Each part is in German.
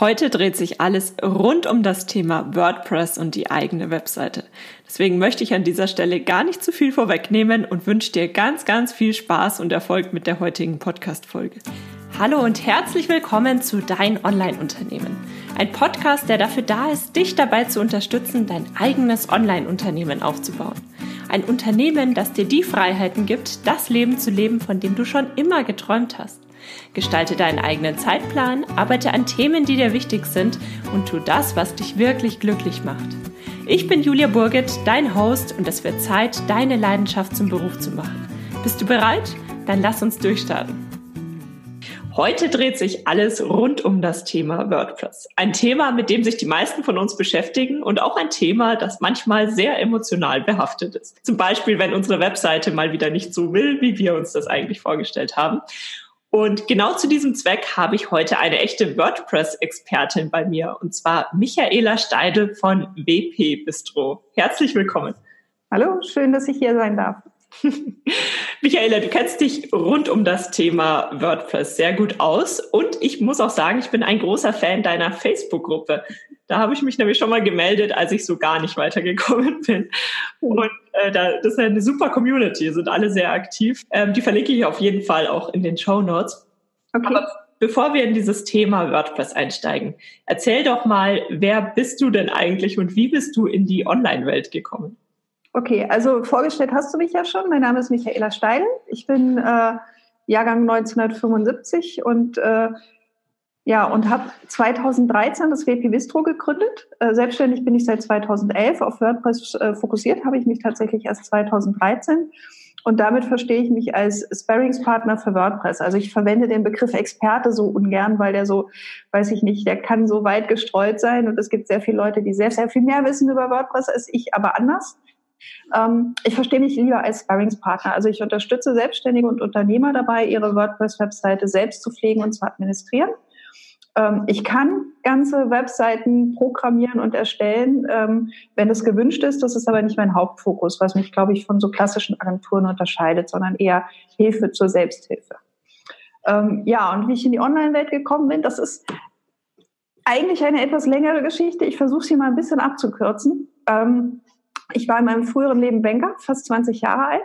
Heute dreht sich alles rund um das Thema WordPress und die eigene Webseite. Deswegen möchte ich an dieser Stelle gar nicht zu viel vorwegnehmen und wünsche dir ganz, ganz viel Spaß und Erfolg mit der heutigen Podcast-Folge. Hallo und herzlich willkommen zu Dein Online-Unternehmen. Ein Podcast, der dafür da ist, dich dabei zu unterstützen, dein eigenes Online-Unternehmen aufzubauen. Ein Unternehmen, das dir die Freiheiten gibt, das Leben zu leben, von dem du schon immer geträumt hast. Gestalte deinen eigenen Zeitplan, arbeite an Themen, die dir wichtig sind und tu das, was dich wirklich glücklich macht. Ich bin Julia Burget, dein Host und es wird Zeit, deine Leidenschaft zum Beruf zu machen. Bist du bereit? Dann lass uns durchstarten. Heute dreht sich alles rund um das Thema WordPress. Ein Thema, mit dem sich die meisten von uns beschäftigen und auch ein Thema, das manchmal sehr emotional behaftet ist. Zum Beispiel, wenn unsere Webseite mal wieder nicht so will, wie wir uns das eigentlich vorgestellt haben. Und genau zu diesem Zweck habe ich heute eine echte WordPress-Expertin bei mir, und zwar Michaela Steidel von WP Bistro. Herzlich willkommen. Hallo, schön, dass ich hier sein darf. Michaela, du kennst dich rund um das Thema WordPress sehr gut aus und ich muss auch sagen, ich bin ein großer Fan deiner Facebook-Gruppe. Da habe ich mich nämlich schon mal gemeldet, als ich so gar nicht weitergekommen bin. Und äh, da, das ist eine super Community, sind alle sehr aktiv. Ähm, die verlinke ich auf jeden Fall auch in den Show Notes. Okay. Aber bevor wir in dieses Thema WordPress einsteigen, erzähl doch mal, wer bist du denn eigentlich und wie bist du in die Online-Welt gekommen? Okay, also vorgestellt hast du mich ja schon. Mein Name ist Michaela Steil. Ich bin äh, Jahrgang 1975 und äh, ja, und habe 2013 das WP Bistro gegründet. Äh, selbstständig bin ich seit 2011. Auf WordPress äh, fokussiert habe ich mich tatsächlich erst 2013. Und damit verstehe ich mich als Sparringspartner für WordPress. Also ich verwende den Begriff Experte so ungern, weil der so, weiß ich nicht, der kann so weit gestreut sein. Und es gibt sehr viele Leute, die sehr, sehr viel mehr wissen über WordPress als ich, aber anders. Ähm, ich verstehe mich lieber als Sparringspartner. Also ich unterstütze Selbstständige und Unternehmer dabei, ihre WordPress-Webseite selbst zu pflegen und zu administrieren. Ähm, ich kann ganze Webseiten programmieren und erstellen, ähm, wenn es gewünscht ist. Das ist aber nicht mein Hauptfokus, was mich, glaube ich, von so klassischen Agenturen unterscheidet, sondern eher Hilfe zur Selbsthilfe. Ähm, ja, und wie ich in die Online-Welt gekommen bin, das ist eigentlich eine etwas längere Geschichte. Ich versuche sie mal ein bisschen abzukürzen. Ich war in meinem früheren Leben Banker, fast 20 Jahre alt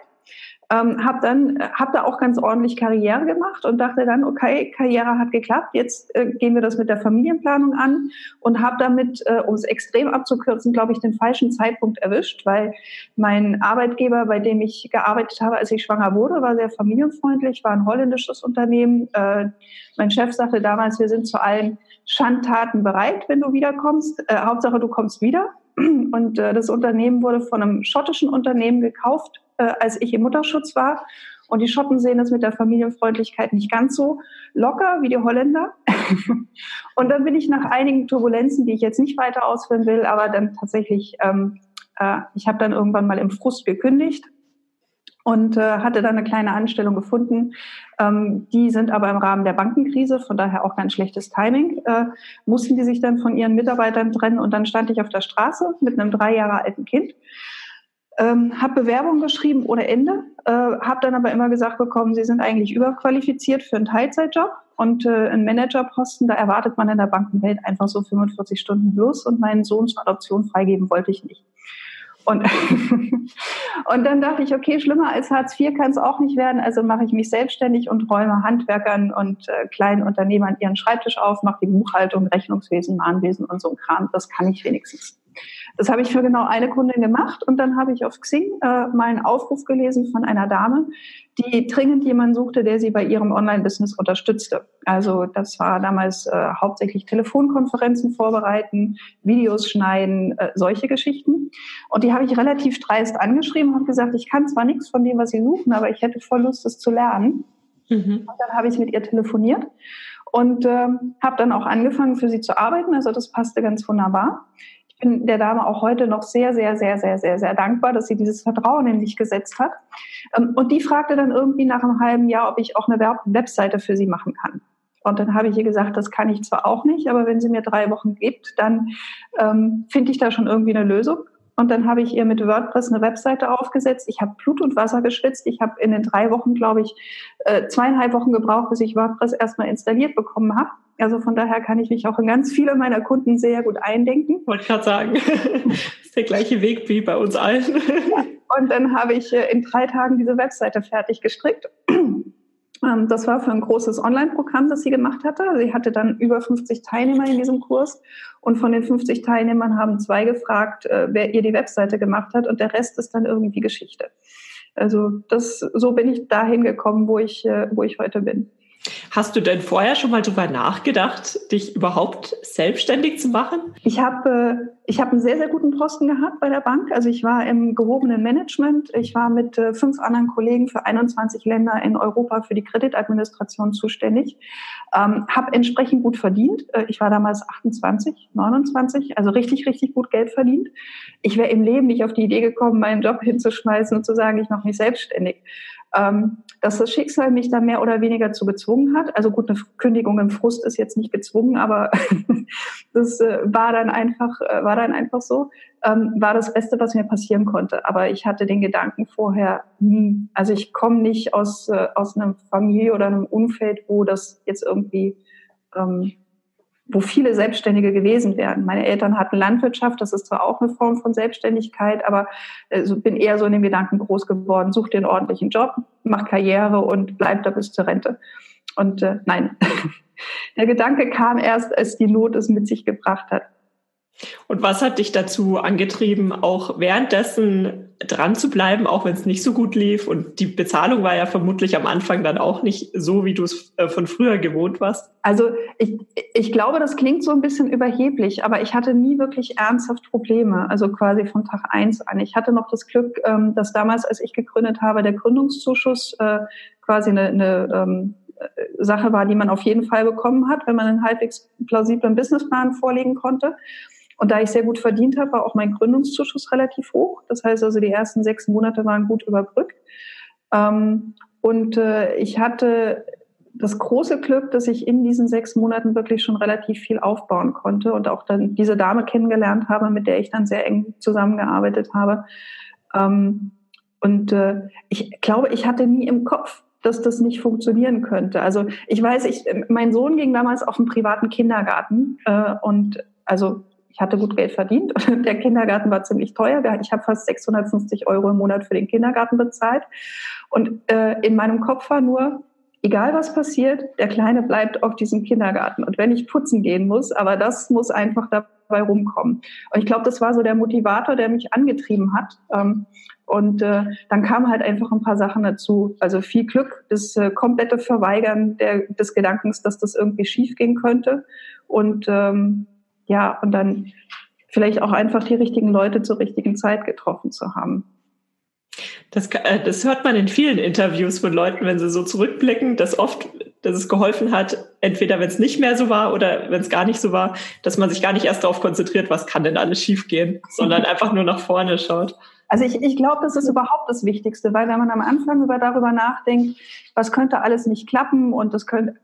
ähm, habe dann hab da auch ganz ordentlich Karriere gemacht und dachte dann, okay, Karriere hat geklappt, jetzt äh, gehen wir das mit der Familienplanung an und habe damit, äh, um es extrem abzukürzen, glaube ich, den falschen Zeitpunkt erwischt, weil mein Arbeitgeber, bei dem ich gearbeitet habe, als ich schwanger wurde, war sehr familienfreundlich, war ein holländisches Unternehmen. Äh, mein Chef sagte damals, wir sind zu allen Schandtaten bereit, wenn du wiederkommst. Äh, Hauptsache, du kommst wieder. Und äh, das Unternehmen wurde von einem schottischen Unternehmen gekauft äh, als ich im Mutterschutz war. Und die Schotten sehen es mit der Familienfreundlichkeit nicht ganz so locker wie die Holländer. und dann bin ich nach einigen Turbulenzen, die ich jetzt nicht weiter ausführen will, aber dann tatsächlich, ähm, äh, ich habe dann irgendwann mal im Frust gekündigt und äh, hatte dann eine kleine Anstellung gefunden. Ähm, die sind aber im Rahmen der Bankenkrise, von daher auch ganz schlechtes Timing, äh, mussten die sich dann von ihren Mitarbeitern trennen und dann stand ich auf der Straße mit einem drei Jahre alten Kind ähm, habe Bewerbungen geschrieben ohne Ende, äh, habe dann aber immer gesagt bekommen, sie sind eigentlich überqualifiziert für einen Teilzeitjob und äh, einen Managerposten, da erwartet man in der Bankenwelt einfach so 45 Stunden plus und meinen Sohn zur Adoption freigeben wollte ich nicht. Und, und dann dachte ich, okay, schlimmer als Hartz IV kann es auch nicht werden, also mache ich mich selbstständig und räume Handwerkern und äh, kleinen Unternehmern ihren Schreibtisch auf, mache die Buchhaltung, Rechnungswesen, Mahnwesen und so ein Kram. Das kann ich wenigstens. Das habe ich für genau eine Kundin gemacht und dann habe ich auf Xing äh, mal einen Aufruf gelesen von einer Dame, die dringend jemanden suchte, der sie bei ihrem Online-Business unterstützte. Also das war damals äh, hauptsächlich Telefonkonferenzen vorbereiten, Videos schneiden, äh, solche Geschichten. Und die habe ich relativ dreist angeschrieben und habe gesagt, ich kann zwar nichts von dem, was Sie suchen, aber ich hätte voll Lust, das zu lernen. Mhm. Und dann habe ich mit ihr telefoniert und äh, habe dann auch angefangen, für sie zu arbeiten. Also das passte ganz wunderbar ich bin der Dame auch heute noch sehr, sehr, sehr, sehr, sehr, sehr dankbar, dass sie dieses Vertrauen in mich gesetzt hat. Ähm, und die fragte dann irgendwie nach einem halben Jahr, ob ich auch eine Webseite für sie machen kann. Und dann habe ich ihr gesagt, das kann ich zwar auch nicht, aber wenn sie mir drei Wochen gibt, dann ähm, finde ich da schon irgendwie eine Lösung. Und dann habe ich ihr mit WordPress eine Webseite aufgesetzt. Ich habe Blut und Wasser geschwitzt. Ich habe in den drei Wochen, glaube ich, äh, zweieinhalb Wochen gebraucht, bis ich WordPress erstmal installiert bekommen habe. Also von daher kann ich mich auch in ganz viele meiner Kunden sehr gut eindenken. Wollte gerade sagen, das ist der gleiche Weg wie bei uns allen. Ja. Und dann habe ich äh, in drei Tagen diese Webseite fertig gestrickt. Ähm, das war für ein großes Online-Programm, das sie gemacht hatte. Sie hatte dann über 50 Teilnehmer in diesem Kurs. Und von den 50 Teilnehmern haben zwei gefragt, äh, wer ihr die Webseite gemacht hat. Und der Rest ist dann irgendwie Geschichte. Also das, so bin ich dahin gekommen, wo ich, äh, wo ich heute bin. Hast du denn vorher schon mal darüber nachgedacht, dich überhaupt selbstständig zu machen? Ich habe äh, ich habe einen sehr, sehr guten Posten gehabt bei der Bank. Also ich war im gehobenen Management. Ich war mit äh, fünf anderen Kollegen für 21 Länder in Europa für die Kreditadministration zuständig. Ähm, habe entsprechend gut verdient. Äh, ich war damals 28, 29, also richtig, richtig gut Geld verdient. Ich wäre im Leben nicht auf die Idee gekommen, meinen Job hinzuschmeißen und zu sagen, ich mache mich selbstständig ähm, dass das Schicksal mich da mehr oder weniger zu gezwungen hat. Also gut, eine Kündigung im Frust ist jetzt nicht gezwungen, aber das äh, war dann einfach, äh, war dann einfach so, ähm, war das Beste, was mir passieren konnte. Aber ich hatte den Gedanken vorher nie. Also ich komme nicht aus, äh, aus einer Familie oder einem Umfeld, wo das jetzt irgendwie ähm, wo viele Selbstständige gewesen wären. Meine Eltern hatten Landwirtschaft, das ist zwar auch eine Form von Selbstständigkeit, aber also bin eher so in dem Gedanken groß geworden, such dir einen ordentlichen Job, mach Karriere und bleib da bis zur Rente. Und äh, nein, der Gedanke kam erst, als die Not es mit sich gebracht hat. Und was hat dich dazu angetrieben, auch währenddessen dran zu bleiben, auch wenn es nicht so gut lief? Und die Bezahlung war ja vermutlich am Anfang dann auch nicht so, wie du es äh, von früher gewohnt warst. Also ich, ich glaube, das klingt so ein bisschen überheblich, aber ich hatte nie wirklich ernsthaft Probleme, also quasi von Tag eins an. Ich hatte noch das Glück, ähm, dass damals, als ich gegründet habe, der Gründungszuschuss äh, quasi eine, eine ähm, Sache war, die man auf jeden Fall bekommen hat, wenn man einen halbwegs plausiblen Businessplan vorlegen konnte. Und da ich sehr gut verdient habe, war auch mein Gründungszuschuss relativ hoch. Das heißt also, die ersten sechs Monate waren gut überbrückt. Ähm, und äh, ich hatte das große Glück, dass ich in diesen sechs Monaten wirklich schon relativ viel aufbauen konnte und auch dann diese Dame kennengelernt habe, mit der ich dann sehr eng zusammengearbeitet habe. Ähm, und äh, ich glaube, ich hatte nie im Kopf, dass das nicht funktionieren könnte. Also ich weiß, ich, mein Sohn ging damals auf einen privaten Kindergarten äh, und also ich hatte gut Geld verdient und der Kindergarten war ziemlich teuer. Ich habe fast 650 Euro im Monat für den Kindergarten bezahlt. Und äh, in meinem Kopf war nur, egal was passiert, der Kleine bleibt auf diesem Kindergarten. Und wenn ich putzen gehen muss, aber das muss einfach dabei rumkommen. Und ich glaube, das war so der Motivator, der mich angetrieben hat. Ähm, und äh, dann kamen halt einfach ein paar Sachen dazu. Also viel Glück, das äh, komplette Verweigern der, des Gedankens, dass das irgendwie schief gehen könnte. Und ähm, ja, und dann vielleicht auch einfach die richtigen Leute zur richtigen Zeit getroffen zu haben. Das, äh, das hört man in vielen Interviews von Leuten, wenn sie so zurückblicken, dass oft, dass es geholfen hat, entweder wenn es nicht mehr so war oder wenn es gar nicht so war, dass man sich gar nicht erst darauf konzentriert, was kann denn alles schiefgehen, sondern einfach nur nach vorne schaut. Also ich, ich glaube, das ist überhaupt das Wichtigste, weil wenn man am Anfang über darüber nachdenkt, was könnte alles nicht klappen und das könnte,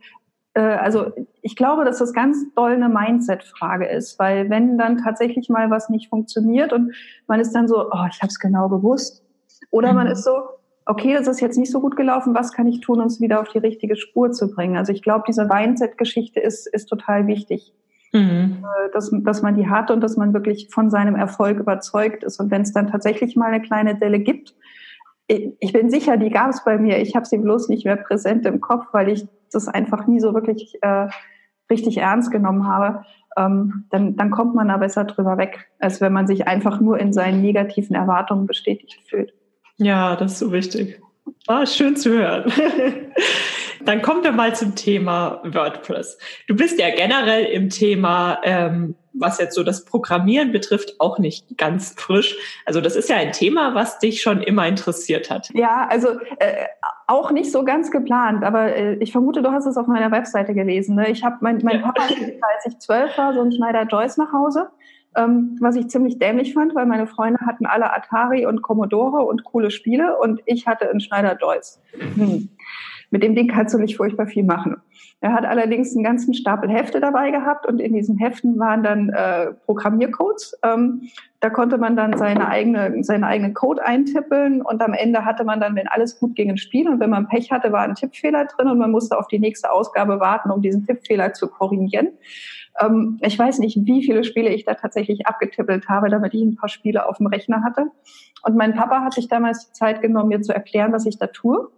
äh, also ich glaube, dass das ganz doll eine Mindset-Frage ist, weil wenn dann tatsächlich mal was nicht funktioniert und man ist dann so, oh, ich habe es genau gewusst, oder man mhm. ist so, okay, das ist jetzt nicht so gut gelaufen, was kann ich tun, um es wieder auf die richtige Spur zu bringen? Also ich glaube, diese Mindset-Geschichte ist, ist total wichtig. Mhm. Äh, dass, dass man die hat und dass man wirklich von seinem Erfolg überzeugt ist. Und wenn es dann tatsächlich mal eine kleine Delle gibt, ich bin sicher, die gab es bei mir. Ich habe sie bloß nicht mehr präsent im Kopf, weil ich das einfach nie so wirklich äh, richtig ernst genommen habe. Ähm, dann, dann kommt man da besser drüber weg, als wenn man sich einfach nur in seinen negativen Erwartungen bestätigt fühlt. Ja, das ist so wichtig. Ah, schön zu hören. Dann kommen wir mal zum Thema WordPress. Du bist ja generell im Thema, ähm, was jetzt so das Programmieren betrifft, auch nicht ganz frisch. Also das ist ja ein Thema, was dich schon immer interessiert hat. Ja, also äh, auch nicht so ganz geplant, aber äh, ich vermute, du hast es auf meiner Webseite gelesen. Ne? Ich habe mein, mein Papa, als ich zwölf war, so ein Schneider Joyce nach Hause. Ähm, was ich ziemlich dämlich fand, weil meine Freunde hatten alle Atari und Commodore und coole Spiele und ich hatte einen Schneider Joyce. Hm. Mit dem Ding kannst du nicht furchtbar viel machen. Er hat allerdings einen ganzen Stapel Hefte dabei gehabt und in diesen Heften waren dann äh, Programmiercodes. Ähm, da konnte man dann seine eigene, seinen eigenen Code eintippeln und am Ende hatte man dann, wenn alles gut ging, ein Spiel und wenn man Pech hatte, war ein Tippfehler drin und man musste auf die nächste Ausgabe warten, um diesen Tippfehler zu korrigieren. Ähm, ich weiß nicht, wie viele Spiele ich da tatsächlich abgetippelt habe, damit ich ein paar Spiele auf dem Rechner hatte. Und mein Papa hat sich damals die Zeit genommen, mir zu erklären, was ich da tue.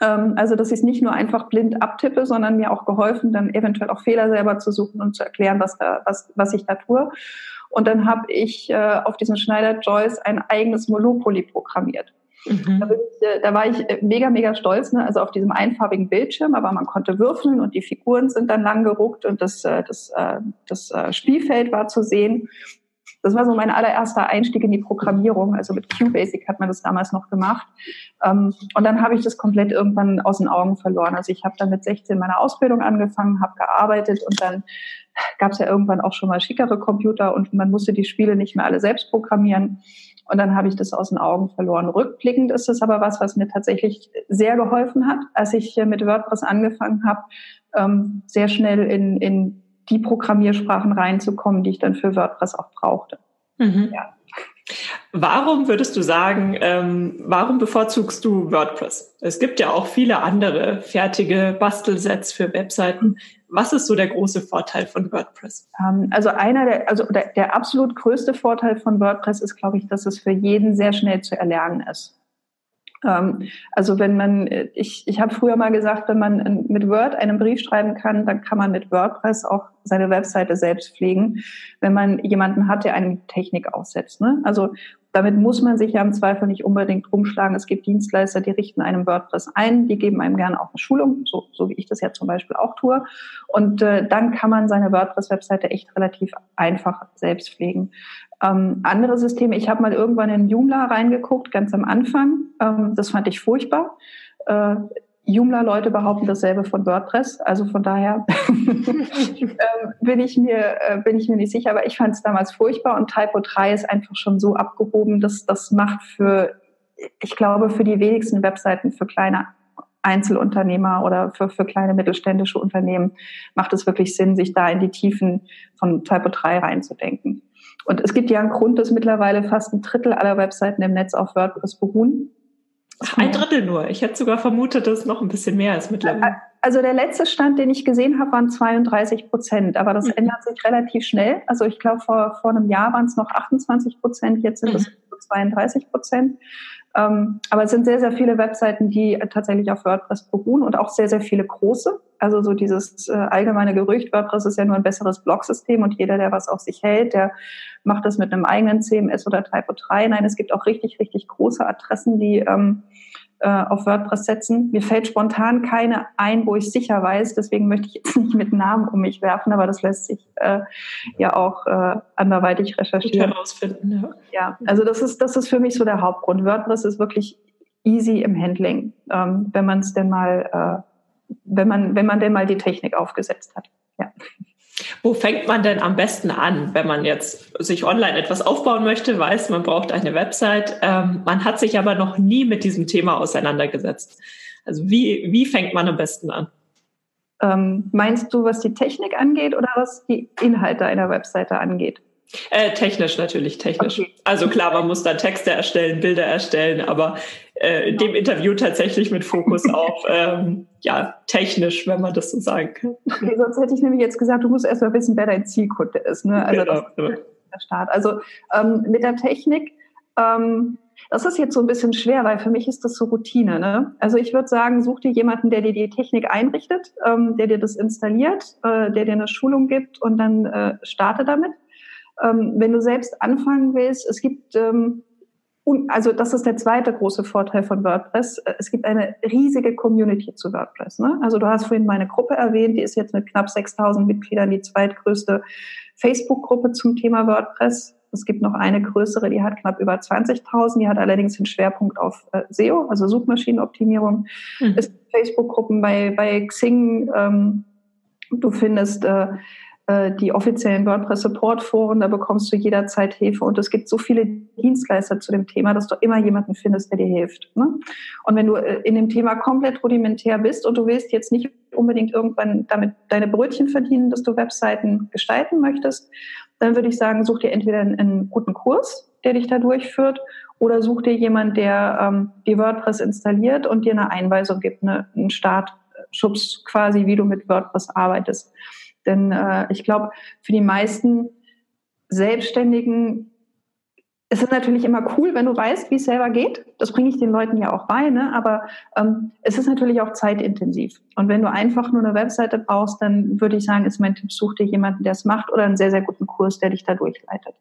Ähm, also, dass ich es nicht nur einfach blind abtippe, sondern mir auch geholfen, dann eventuell auch Fehler selber zu suchen und zu erklären, was, da, was, was ich da tue. Und dann habe ich äh, auf diesem Schneider Joyce ein eigenes Monopoly programmiert. Mhm. Da, ich, äh, da, war ich äh, mega, mega stolz, ne? also auf diesem einfarbigen Bildschirm, aber man konnte würfeln und die Figuren sind dann lang geruckt und das, äh, das, das Spielfeld war zu sehen. Das war so mein allererster Einstieg in die Programmierung. Also mit QBasic hat man das damals noch gemacht. Ähm, und dann habe ich das komplett irgendwann aus den Augen verloren. Also ich habe dann mit 16 meine Ausbildung angefangen, habe gearbeitet und dann gab es ja irgendwann auch schon mal schickere Computer und man musste die Spiele nicht mehr alle selbst programmieren. Und dann habe ich das aus den Augen verloren. Rückblickend ist es aber was, was mir tatsächlich sehr geholfen hat, als ich mit WordPress angefangen habe, ähm, sehr schnell in, in die Programmiersprachen reinzukommen, die ich dann für WordPress auch brauchte. Mhm. Ja. Warum würdest du sagen, ähm, warum bevorzugst du WordPress? Es gibt ja auch viele andere fertige Bastelsets für Webseiten. Was ist so der große Vorteil von WordPress? Ähm, also einer der, also der, der absolut größte Vorteil von WordPress ist, glaube ich, dass es für jeden sehr schnell zu erlernen ist. Ähm, also wenn man, ich, ich habe früher mal gesagt, wenn man mit Word einen Brief schreiben kann, dann kann man mit WordPress auch seine Webseite selbst pflegen, wenn man jemanden hat, der eine Technik aufsetzt. Ne? Also damit muss man sich ja im Zweifel nicht unbedingt rumschlagen. Es gibt Dienstleister, die richten einem WordPress ein, die geben einem gerne auch eine Schulung, so, so wie ich das ja zum Beispiel auch tue. Und äh, dann kann man seine WordPress-Webseite echt relativ einfach selbst pflegen. Ähm, andere Systeme, ich habe mal irgendwann in Joomla reingeguckt, ganz am Anfang. Ähm, das fand ich furchtbar. Äh, Joomla-Leute behaupten dasselbe von WordPress. Also von daher ähm, bin, ich mir, äh, bin ich mir nicht sicher. Aber ich fand es damals furchtbar und Typo 3 ist einfach schon so abgehoben, dass das macht für, ich glaube, für die wenigsten Webseiten für kleine Einzelunternehmer oder für, für kleine mittelständische Unternehmen macht es wirklich Sinn, sich da in die Tiefen von Typo 3 reinzudenken. Und es gibt ja einen Grund, dass mittlerweile fast ein Drittel aller Webseiten im Netz auf WordPress beruhen. Ein Drittel nur. Ich hätte sogar vermutet, dass es noch ein bisschen mehr ist mittlerweile. Also der letzte Stand, den ich gesehen habe, waren 32 Prozent. Aber das mhm. ändert sich relativ schnell. Also ich glaube, vor, vor einem Jahr waren es noch 28 Prozent, jetzt sind mhm. es 32 Prozent. Ähm, aber es sind sehr, sehr viele Webseiten, die tatsächlich auf WordPress beruhen und auch sehr, sehr viele große. Also so dieses äh, allgemeine Gerücht, WordPress ist ja nur ein besseres Blogsystem und jeder, der was auf sich hält, der macht das mit einem eigenen CMS oder Typo 3. Nein, es gibt auch richtig, richtig große Adressen, die ähm, äh, auf WordPress setzen. Mir fällt spontan keine ein, wo ich sicher weiß. Deswegen möchte ich jetzt nicht mit Namen um mich werfen, aber das lässt sich äh, ja auch äh, anderweitig recherchieren. Gut herausfinden, ja. Ja, also das ist, das ist für mich so der Hauptgrund. WordPress ist wirklich easy im Handling, ähm, wenn man es denn mal, äh, wenn man, wenn man denn mal die Technik aufgesetzt hat. Ja. Wo fängt man denn am besten an, wenn man jetzt sich online etwas aufbauen möchte, weiß, man braucht eine Website, ähm, man hat sich aber noch nie mit diesem Thema auseinandergesetzt. Also wie, wie fängt man am besten an? Ähm, meinst du, was die Technik angeht oder was die Inhalte einer Webseite angeht? Äh, technisch natürlich, technisch. Okay. Also klar, man muss dann Texte erstellen, Bilder erstellen, aber äh, dem Interview tatsächlich mit Fokus auf ähm, ja, technisch, wenn man das so sagen kann. Okay, sonst hätte ich nämlich jetzt gesagt, du musst erst mal wissen, wer dein Zielkunde ist. Ne? Also genau, das genau. der Start. Also ähm, mit der Technik, ähm, das ist jetzt so ein bisschen schwer, weil für mich ist das so Routine. Ne? Also ich würde sagen, such dir jemanden, der dir die Technik einrichtet, ähm, der dir das installiert, äh, der dir eine Schulung gibt und dann äh, starte damit. Ähm, wenn du selbst anfangen willst, es gibt, ähm, also das ist der zweite große Vorteil von WordPress. Es gibt eine riesige Community zu WordPress. Ne? Also du hast vorhin meine Gruppe erwähnt, die ist jetzt mit knapp 6000 Mitgliedern die zweitgrößte Facebook-Gruppe zum Thema WordPress. Es gibt noch eine größere, die hat knapp über 20.000. Die hat allerdings den Schwerpunkt auf äh, SEO, also Suchmaschinenoptimierung. Mhm. Es gibt Facebook-Gruppen bei, bei Xing. Ähm, du findest äh, äh, die offiziellen WordPress-Support-Foren, da bekommst du jederzeit Hilfe. Und es gibt so viele Dienstleister zu dem Thema, dass du immer jemanden findest, der dir hilft. Ne? Und wenn du äh, in dem Thema komplett rudimentär bist und du willst jetzt nicht unbedingt irgendwann damit deine Brötchen verdienen, dass du Webseiten gestalten möchtest, dann würde ich sagen, such dir entweder einen, einen guten Kurs, der dich da durchführt, oder such dir jemand, der ähm, die WordPress installiert und dir eine Einweisung gibt, eine, einen Startschubs quasi, wie du mit WordPress arbeitest. Denn äh, ich glaube, für die meisten Selbstständigen ist es natürlich immer cool, wenn du weißt, wie es selber geht. Das bringe ich den Leuten ja auch bei, ne? aber ähm, es ist natürlich auch zeitintensiv. Und wenn du einfach nur eine Webseite brauchst, dann würde ich sagen, ist mein Tipp, such dir jemanden, der es macht oder einen sehr, sehr guten Kurs, der dich da durchleitet.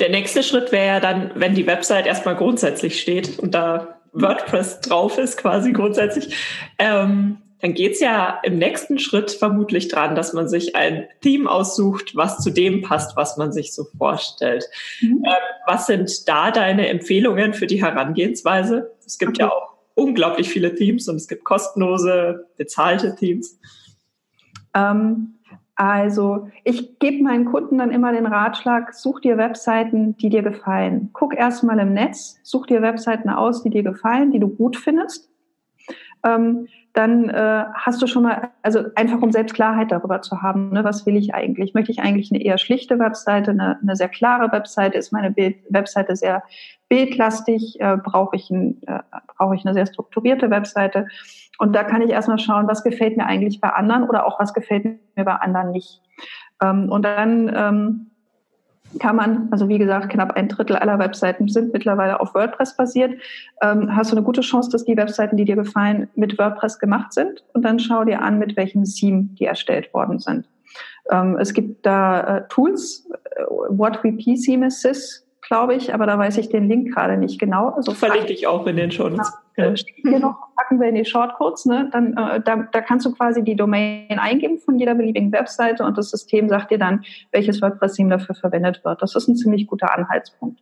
Der nächste Schritt wäre ja dann, wenn die Website erstmal grundsätzlich steht und da WordPress drauf ist, quasi grundsätzlich, ähm, dann geht's ja im nächsten Schritt vermutlich dran, dass man sich ein Theme aussucht, was zu dem passt, was man sich so vorstellt. Mhm. Ähm, was sind da deine Empfehlungen für die Herangehensweise? Es gibt okay. ja auch unglaublich viele Themes und es gibt kostenlose, bezahlte Themes. Ähm, also ich gebe meinen Kunden dann immer den Ratschlag, such dir Webseiten, die dir gefallen. Guck erstmal im Netz, such dir Webseiten aus, die dir gefallen, die du gut findest. Ähm, dann äh, hast du schon mal, also einfach um selbst Klarheit darüber zu haben, ne, was will ich eigentlich? Möchte ich eigentlich eine eher schlichte Webseite, eine, eine sehr klare Webseite? Ist meine Bild Webseite sehr bildlastig? Äh, Brauche ich, ein, äh, brauche ich eine sehr strukturierte Webseite? Und da kann ich erstmal schauen, was gefällt mir eigentlich bei anderen oder auch was gefällt mir bei anderen nicht. Ähm, und dann ähm, kann man, also wie gesagt, knapp ein Drittel aller Webseiten sind mittlerweile auf WordPress basiert. Ähm, hast du eine gute Chance, dass die Webseiten, die dir gefallen, mit WordPress gemacht sind? Und dann schau dir an, mit welchem Theme die erstellt worden sind. Ähm, es gibt da äh, Tools, äh, What We Theme Assist glaube ich, aber da weiß ich den Link gerade nicht genau. Also verlinke ich auch in den Shortcodes. Ja, hier noch packen wir in die Shortcodes. Ne? Dann, äh, da, da kannst du quasi die Domain eingeben von jeder beliebigen Webseite und das System sagt dir dann, welches WordPress-Theme dafür verwendet wird. Das ist ein ziemlich guter Anhaltspunkt.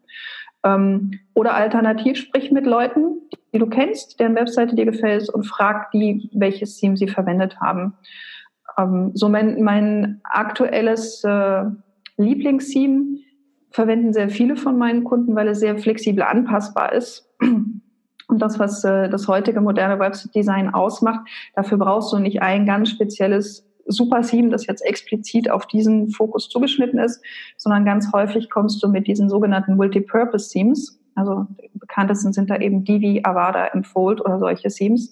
Ähm, oder alternativ sprich mit Leuten, die du kennst, deren Webseite dir gefällt und frag die, welches Theme sie verwendet haben. Ähm, so mein, mein aktuelles äh, Lieblingstheme verwenden sehr viele von meinen Kunden, weil es sehr flexibel anpassbar ist. Und das, was äh, das heutige moderne Website-Design ausmacht, dafür brauchst du nicht ein ganz spezielles Super-Theme, das jetzt explizit auf diesen Fokus zugeschnitten ist, sondern ganz häufig kommst du mit diesen sogenannten Multipurpose-Themes, also bekanntesten sind da eben Divi, Avada, Enfold oder solche Themes,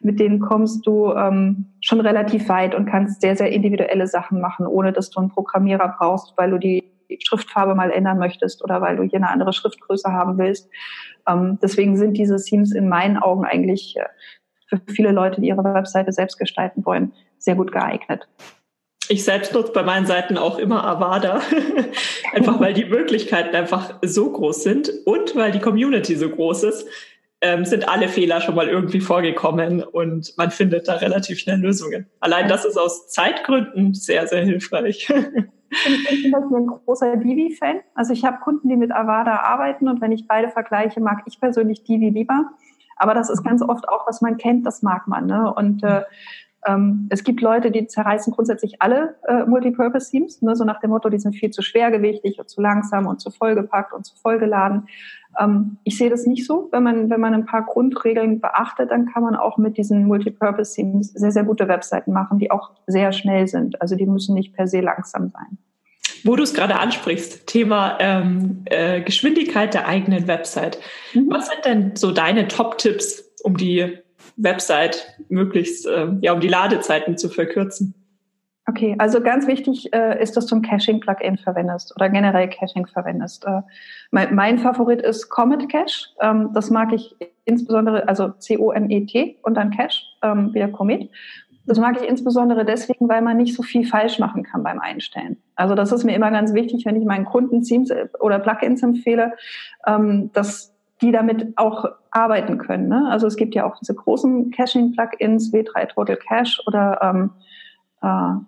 mit denen kommst du ähm, schon relativ weit und kannst sehr, sehr individuelle Sachen machen, ohne dass du einen Programmierer brauchst, weil du die Schriftfarbe mal ändern möchtest oder weil du hier eine andere Schriftgröße haben willst. Ähm, deswegen sind diese Themes in meinen Augen eigentlich äh, für viele Leute, die ihre Webseite selbst gestalten wollen, sehr gut geeignet. Ich selbst nutze bei meinen Seiten auch immer Avada, einfach weil die Möglichkeiten einfach so groß sind und weil die Community so groß ist, ähm, sind alle Fehler schon mal irgendwie vorgekommen und man findet da relativ schnell Lösungen. Allein das ist aus Zeitgründen sehr, sehr hilfreich. Ich bin ein großer Divi-Fan. Also ich habe Kunden, die mit Avada arbeiten und wenn ich beide vergleiche, mag ich persönlich Divi lieber. Aber das ist ganz oft auch, was man kennt, das mag man. Ne? Und äh, ähm, es gibt Leute, die zerreißen grundsätzlich alle äh, Multipurpose-Teams, ne? so nach dem Motto, die sind viel zu schwergewichtig und zu langsam und zu vollgepackt und zu vollgeladen. Ähm, ich sehe das nicht so. Wenn man, wenn man ein paar Grundregeln beachtet, dann kann man auch mit diesen Multipurpose-Teams sehr, sehr gute Webseiten machen, die auch sehr schnell sind. Also die müssen nicht per se langsam sein. Wo du es gerade ansprichst, Thema ähm, äh, Geschwindigkeit der eigenen Website. Mhm. Was sind denn so deine Top-Tipps, um die Website möglichst, äh, ja, um die Ladezeiten zu verkürzen? Okay, also ganz wichtig äh, ist, dass du ein Caching-Plugin verwendest oder generell Caching verwendest. Äh, mein, mein, Favorit ist Comet Cache. Ähm, das mag ich insbesondere, also C-O-M-E-T und dann Cache, ähm, wie der Comet. Das mag ich insbesondere deswegen, weil man nicht so viel falsch machen kann beim Einstellen. Also das ist mir immer ganz wichtig, wenn ich meinen Kunden Themes äh, oder Plugins empfehle, ähm, dass die damit auch arbeiten können. Ne? Also es gibt ja auch diese großen Caching-Plugins, W3 Total Cache oder ähm, äh,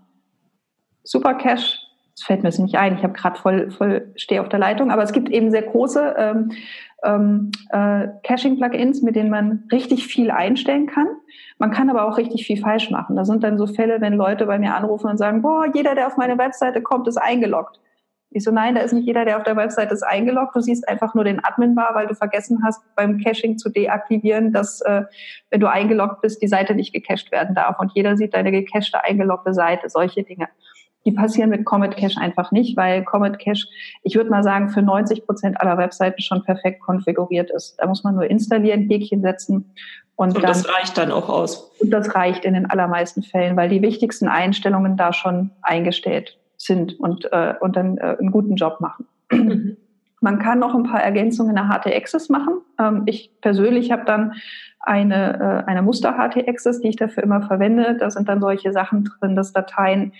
Super Cache, das fällt mir jetzt nicht ein, ich habe gerade voll, voll stehe auf der Leitung, aber es gibt eben sehr große ähm, ähm, äh, Caching-Plugins, mit denen man richtig viel einstellen kann. Man kann aber auch richtig viel falsch machen. Da sind dann so Fälle, wenn Leute bei mir anrufen und sagen, boah, jeder, der auf meine Webseite kommt, ist eingeloggt. Ich so, nein, da ist nicht jeder, der auf der Webseite ist, eingeloggt. Du siehst einfach nur den Admin-Bar, weil du vergessen hast, beim Caching zu deaktivieren, dass, äh, wenn du eingeloggt bist, die Seite nicht gecached werden darf. Und jeder sieht deine gecachte, eingeloggte Seite, solche Dinge. Die passieren mit Comet Cache einfach nicht, weil Comet Cache, ich würde mal sagen, für 90 Prozent aller Webseiten schon perfekt konfiguriert ist. Da muss man nur installieren, Häkchen setzen und, und dann, das reicht dann auch aus. Und das reicht in den allermeisten Fällen, weil die wichtigsten Einstellungen da schon eingestellt sind und, äh, und dann äh, einen guten Job machen. Mhm. Man kann noch ein paar Ergänzungen in der HT-Access machen. Ähm, ich persönlich habe dann eine, äh, eine Muster-HT-Access, die ich dafür immer verwende. Da sind dann solche Sachen drin, dass Dateien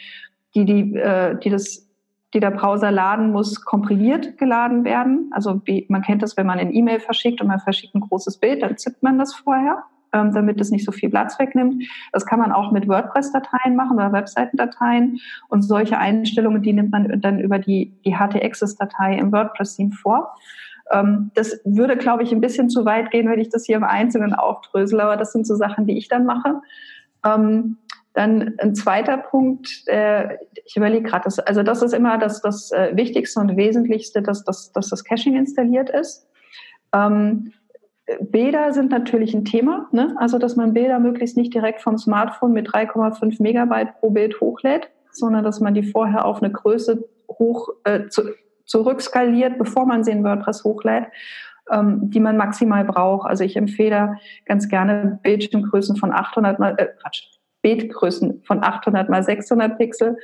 die, die, äh, die, das, die der Browser laden muss, komprimiert geladen werden. Also wie, man kennt das, wenn man ein E-Mail verschickt und man verschickt ein großes Bild, dann zippt man das vorher, ähm, damit es nicht so viel Platz wegnimmt. Das kann man auch mit WordPress-Dateien machen oder Webseitendateien. Und solche Einstellungen, die nimmt man dann über die, die HT-Access-Datei im WordPress-Theme vor. Ähm, das würde, glaube ich, ein bisschen zu weit gehen, wenn ich das hier im Einzelnen aufdrösel, aber das sind so Sachen, die ich dann mache. Ähm, dann ein zweiter Punkt, äh, ich überlege gerade, also das ist immer das, das äh, Wichtigste und Wesentlichste, dass, dass, dass das Caching installiert ist. Ähm, Bilder sind natürlich ein Thema, ne? also dass man Bilder möglichst nicht direkt vom Smartphone mit 3,5 Megabyte pro Bild hochlädt, sondern dass man die vorher auf eine Größe hoch äh, zu, zurückskaliert, bevor man sie in WordPress hochlädt, ähm, die man maximal braucht. Also ich empfehle ganz gerne Bildschirmgrößen von 800 mal, äh, Quatsch, Bildgrößen von 800 mal 600 Pixel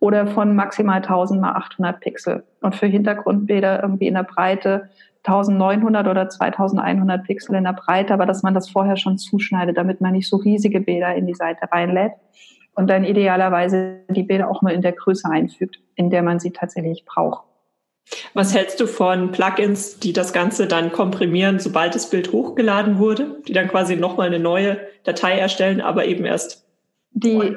oder von maximal 1000 mal 800 Pixel. Und für Hintergrundbilder irgendwie in der Breite 1900 oder 2100 Pixel in der Breite, aber dass man das vorher schon zuschneidet, damit man nicht so riesige Bilder in die Seite reinlädt und dann idealerweise die Bilder auch mal in der Größe einfügt, in der man sie tatsächlich braucht. Was hältst du von Plugins, die das Ganze dann komprimieren, sobald das Bild hochgeladen wurde, die dann quasi nochmal eine neue Datei erstellen, aber eben erst die,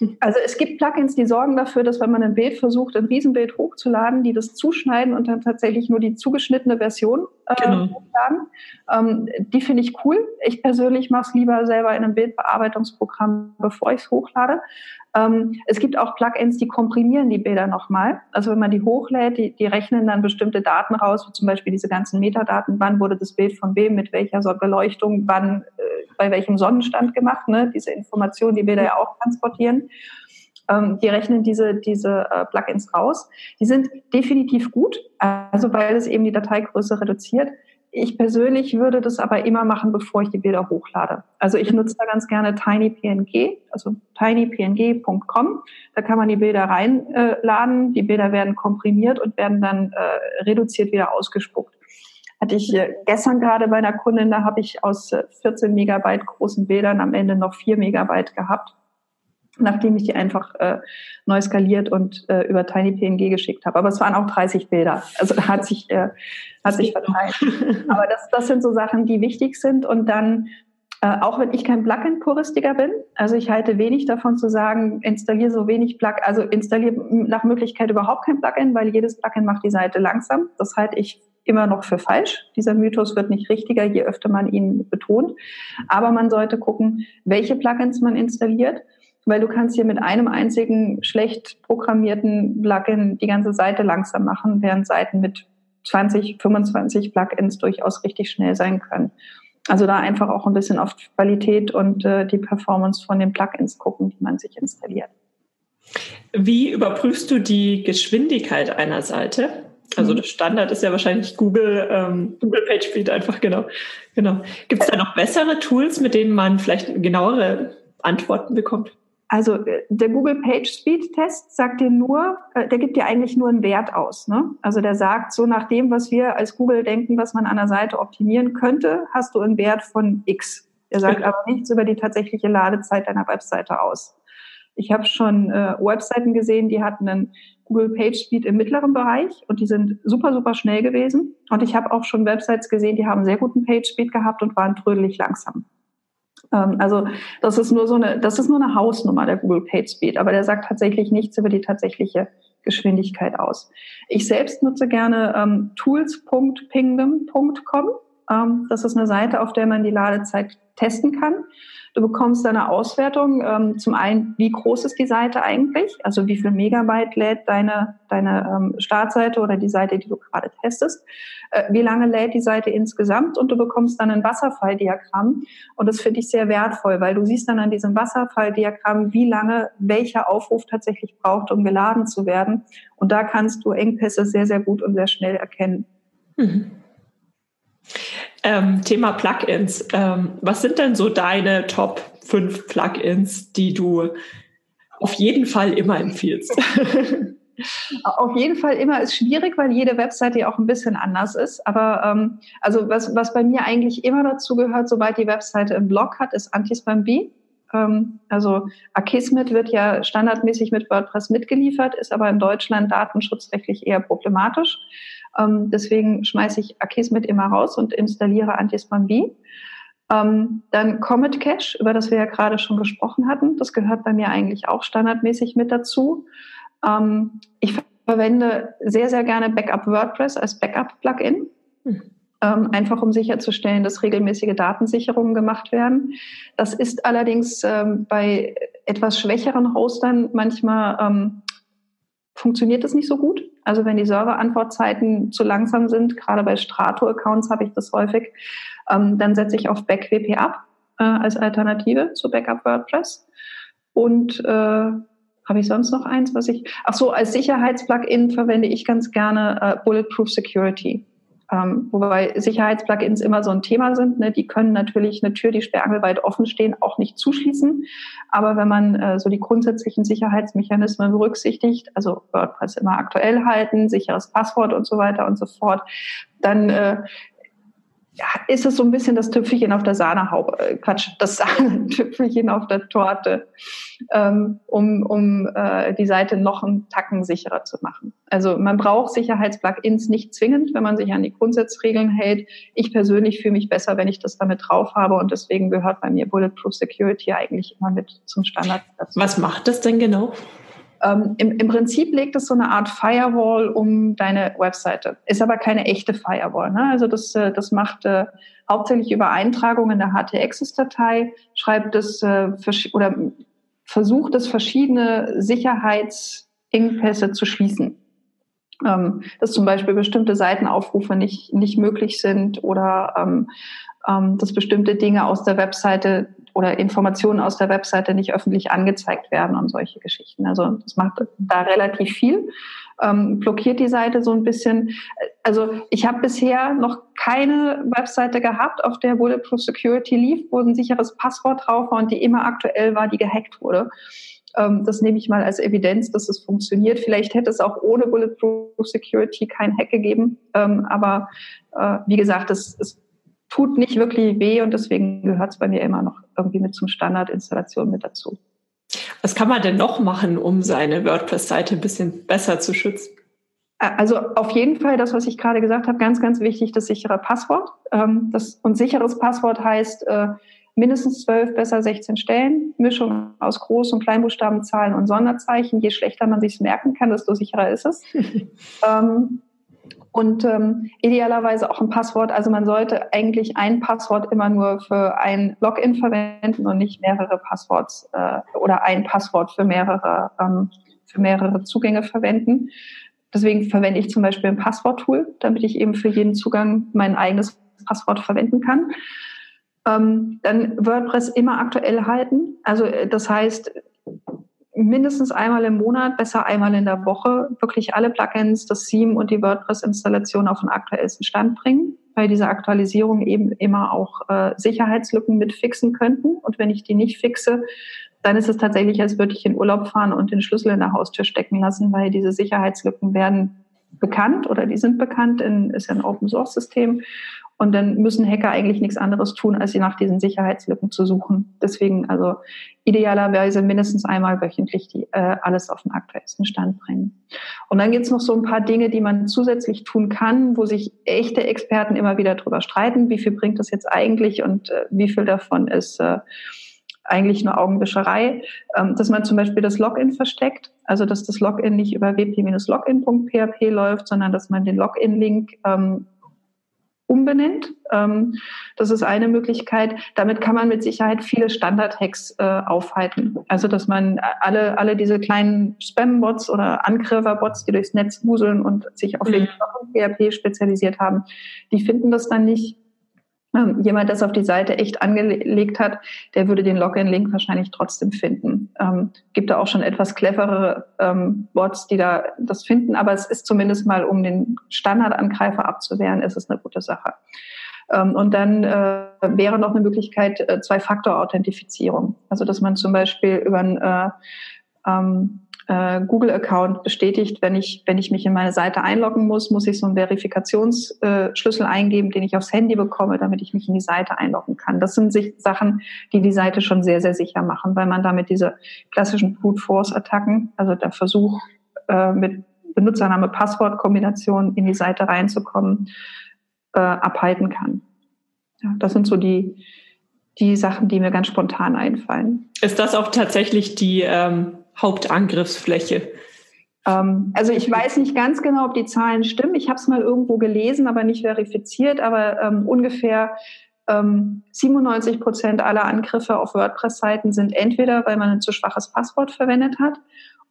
also es gibt Plugins, die sorgen dafür, dass wenn man ein Bild versucht, ein Riesenbild hochzuladen, die das zuschneiden und dann tatsächlich nur die zugeschnittene Version genau. hochladen. Ähm, die finde ich cool. Ich persönlich mache es lieber selber in einem Bildbearbeitungsprogramm, bevor ich es hochlade. Ähm, es gibt auch Plugins, die komprimieren die Bilder nochmal. Also wenn man die hochlädt, die, die rechnen dann bestimmte Daten raus, wie zum Beispiel diese ganzen Metadaten, wann wurde das Bild von wem, mit welcher Beleuchtung, wann, äh, bei welchem Sonnenstand gemacht, ne? diese Informationen, die Bilder ja auch transportieren. Ähm, die rechnen diese, diese äh, Plugins raus. Die sind definitiv gut, also weil es eben die Dateigröße reduziert. Ich persönlich würde das aber immer machen, bevor ich die Bilder hochlade. Also ich nutze da ganz gerne TinyPNG, also tinypng.com. Da kann man die Bilder reinladen. die Bilder werden komprimiert und werden dann äh, reduziert wieder ausgespuckt. Hatte ich äh, gestern gerade bei einer Kundin, da habe ich aus 14 Megabyte großen Bildern am Ende noch 4 Megabyte gehabt nachdem ich die einfach äh, neu skaliert und äh, über TinyPNG geschickt habe. Aber es waren auch 30 Bilder. Also hat sich, äh, hat sich verteilt. Aber das, das sind so Sachen, die wichtig sind. Und dann, äh, auch wenn ich kein Plugin-Puristiker bin, also ich halte wenig davon zu sagen, installiere so wenig Plug, also installiere nach Möglichkeit überhaupt kein Plugin, weil jedes Plugin macht die Seite langsam. Das halte ich immer noch für falsch. Dieser Mythos wird nicht richtiger, je öfter man ihn betont. Aber man sollte gucken, welche Plugins man installiert weil du kannst hier mit einem einzigen schlecht programmierten Plugin die ganze Seite langsam machen, während Seiten mit 20, 25 Plugins durchaus richtig schnell sein können. Also da einfach auch ein bisschen auf Qualität und äh, die Performance von den Plugins gucken, die man sich installiert. Wie überprüfst du die Geschwindigkeit einer Seite? Also mhm. das Standard ist ja wahrscheinlich Google, ähm, Google PageSpeed einfach, genau. genau. Gibt es da noch bessere Tools, mit denen man vielleicht genauere Antworten bekommt? Also äh, der Google Page Speed Test sagt dir nur, äh, der gibt dir eigentlich nur einen Wert aus. Ne? Also der sagt, so nach dem, was wir als Google denken, was man an der Seite optimieren könnte, hast du einen Wert von X. Der sagt aber nichts über die tatsächliche Ladezeit deiner Webseite aus. Ich habe schon äh, Webseiten gesehen, die hatten einen Google Page Speed im mittleren Bereich und die sind super, super schnell gewesen. Und ich habe auch schon Websites gesehen, die haben sehr guten Page Speed gehabt und waren trödelig langsam. Ähm, also das ist nur so eine, das ist nur eine Hausnummer der Google PageSpeed, aber der sagt tatsächlich nichts über die tatsächliche Geschwindigkeit aus. Ich selbst nutze gerne ähm, tools.pingdom.com. Ähm, das ist eine Seite, auf der man die Ladezeit testen kann. Du bekommst eine Auswertung. Ähm, zum einen, wie groß ist die Seite eigentlich? Also wie viel Megabyte lädt deine, deine ähm, Startseite oder die Seite, die du gerade testest? Äh, wie lange lädt die Seite insgesamt? Und du bekommst dann ein Wasserfalldiagramm. Und das finde ich sehr wertvoll, weil du siehst dann an diesem Wasserfalldiagramm, wie lange welcher Aufruf tatsächlich braucht, um geladen zu werden. Und da kannst du Engpässe sehr, sehr gut und sehr schnell erkennen. Mhm. Ähm, Thema Plugins. Ähm, was sind denn so deine Top 5 Plugins, die du auf jeden Fall immer empfiehlst? Auf jeden Fall immer ist schwierig, weil jede Webseite ja auch ein bisschen anders ist. Aber ähm, also was, was bei mir eigentlich immer dazu gehört, sobald die Webseite einen Blog hat, ist Antispam-B. Ähm, also Akismet wird ja standardmäßig mit WordPress mitgeliefert, ist aber in Deutschland datenschutzrechtlich eher problematisch. Ähm, deswegen schmeiße ich Akismet immer raus und installiere Antispam-B. Ähm, dann Comet Cache, über das wir ja gerade schon gesprochen hatten. Das gehört bei mir eigentlich auch standardmäßig mit dazu. Ähm, ich verwende sehr, sehr gerne Backup WordPress als Backup-Plugin. Hm. Ähm, einfach um sicherzustellen, dass regelmäßige Datensicherungen gemacht werden. Das ist allerdings ähm, bei etwas schwächeren Hostern manchmal ähm, funktioniert das nicht so gut. Also wenn die Serverantwortzeiten zu langsam sind, gerade bei Strato-Accounts habe ich das häufig, ähm, dann setze ich auf BackWP ab äh, als Alternative zu Backup WordPress. Und äh, habe ich sonst noch eins, was ich. Ach so, als Sicherheitsplugin verwende ich ganz gerne äh, Bulletproof Security. Ähm, wobei Sicherheitsplugins immer so ein Thema sind. Ne? Die können natürlich eine Tür, die sperrangelweit offen stehen, auch nicht zuschließen. Aber wenn man äh, so die grundsätzlichen Sicherheitsmechanismen berücksichtigt, also WordPress immer aktuell halten, sicheres Passwort und so weiter und so fort, dann äh, ja, ist es so ein bisschen das Tüpfelchen auf der Sahnehaube, äh, Quatsch, das Tüpfelchen auf der Torte, ähm, um, um äh, die Seite noch einen Tacken sicherer zu machen. Also man braucht Sicherheitsplugins nicht zwingend, wenn man sich an die Grundsatzregeln hält. Ich persönlich fühle mich besser, wenn ich das damit drauf habe und deswegen gehört bei mir Bulletproof Security eigentlich immer mit zum Standard. Dazu. Was macht das denn genau? Ähm, im, Im Prinzip legt es so eine Art Firewall um deine Webseite. Ist aber keine echte Firewall. Ne? Also das, äh, das macht äh, hauptsächlich über Eintragungen in der HT-Access-Datei, schreibt es äh, oder versucht es verschiedene Sicherheitsengpässe zu schließen. Ähm, dass zum Beispiel bestimmte Seitenaufrufe nicht, nicht möglich sind oder ähm, ähm, dass bestimmte Dinge aus der Webseite oder Informationen aus der Webseite nicht öffentlich angezeigt werden und solche Geschichten. Also das macht da relativ viel, ähm, blockiert die Seite so ein bisschen. Also ich habe bisher noch keine Webseite gehabt, auf der Bulletproof Security lief, wo ein sicheres Passwort drauf war und die immer aktuell war, die gehackt wurde. Ähm, das nehme ich mal als Evidenz, dass es funktioniert. Vielleicht hätte es auch ohne Bulletproof Security kein Hack gegeben. Ähm, aber äh, wie gesagt, es, es tut nicht wirklich weh und deswegen gehört es bei mir immer noch irgendwie mit zum Standardinstallation mit dazu. Was kann man denn noch machen, um seine WordPress-Seite ein bisschen besser zu schützen? Also auf jeden Fall das, was ich gerade gesagt habe, ganz, ganz wichtig, das sichere Passwort. Ähm, das, und sicheres Passwort heißt äh, mindestens zwölf, besser 16 Stellen, Mischung aus Groß- und Kleinbuchstabenzahlen und Sonderzeichen. Je schlechter man sich merken kann, desto sicherer ist es. ähm, und ähm, idealerweise auch ein Passwort. Also man sollte eigentlich ein Passwort immer nur für ein Login verwenden und nicht mehrere Passworts äh, oder ein Passwort für mehrere, ähm, für mehrere Zugänge verwenden. Deswegen verwende ich zum Beispiel ein Passworttool, damit ich eben für jeden Zugang mein eigenes Passwort verwenden kann. Ähm, dann WordPress immer aktuell halten. Also äh, das heißt, mindestens einmal im Monat, besser einmal in der Woche, wirklich alle Plugins, das Theme und die WordPress-Installation auf den aktuellsten Stand bringen, weil diese Aktualisierung eben immer auch äh, Sicherheitslücken mit fixen könnten. Und wenn ich die nicht fixe, dann ist es tatsächlich, als würde ich in Urlaub fahren und den Schlüssel in der Haustür stecken lassen, weil diese Sicherheitslücken werden bekannt oder die sind bekannt, in, ist ja ein Open-Source-System und dann müssen Hacker eigentlich nichts anderes tun, als sie nach diesen Sicherheitslücken zu suchen. Deswegen also idealerweise mindestens einmal wöchentlich die, äh, alles auf den aktuellsten Stand bringen. Und dann gibt's noch so ein paar Dinge, die man zusätzlich tun kann, wo sich echte Experten immer wieder drüber streiten, wie viel bringt das jetzt eigentlich und äh, wie viel davon ist äh, eigentlich nur Augenwischerei, ähm, dass man zum Beispiel das Login versteckt, also dass das Login nicht über wp-login.php läuft, sondern dass man den Login-Link ähm, umbenennt. Ähm, das ist eine Möglichkeit. Damit kann man mit Sicherheit viele Standard-Hacks äh, aufhalten. Also dass man alle, alle diese kleinen Spam-Bots oder Angreifer-Bots, die durchs Netz wuseln und sich auf mhm. PHP spezialisiert haben, die finden das dann nicht ähm, jemand, das auf die Seite echt angelegt hat, der würde den Login-Link wahrscheinlich trotzdem finden. Ähm, gibt da auch schon etwas cleverere ähm, Bots, die da das finden, aber es ist zumindest mal, um den Standardangreifer abzuwehren, ist es eine gute Sache. Ähm, und dann äh, wäre noch eine Möglichkeit äh, Zwei-Faktor-Authentifizierung. Also dass man zum Beispiel über ein äh, ähm, äh, Google-Account bestätigt, wenn ich, wenn ich mich in meine Seite einloggen muss, muss ich so einen Verifikationsschlüssel äh, eingeben, den ich aufs Handy bekomme, damit ich mich in die Seite einloggen kann. Das sind sich Sachen, die die Seite schon sehr, sehr sicher machen, weil man damit diese klassischen Brute Force Attacken, also der Versuch äh, mit Benutzername Passwort-Kombination in die Seite reinzukommen, äh, abhalten kann. Ja, das sind so die, die Sachen, die mir ganz spontan einfallen. Ist das auch tatsächlich die ähm, Hauptangriffsfläche? Ähm, also ich weiß nicht ganz genau, ob die Zahlen stimmen. Ich habe es mal irgendwo gelesen, aber nicht verifiziert. Aber ähm, ungefähr ähm, 97 Prozent aller Angriffe auf WordPress-Seiten sind entweder, weil man ein zu schwaches Passwort verwendet hat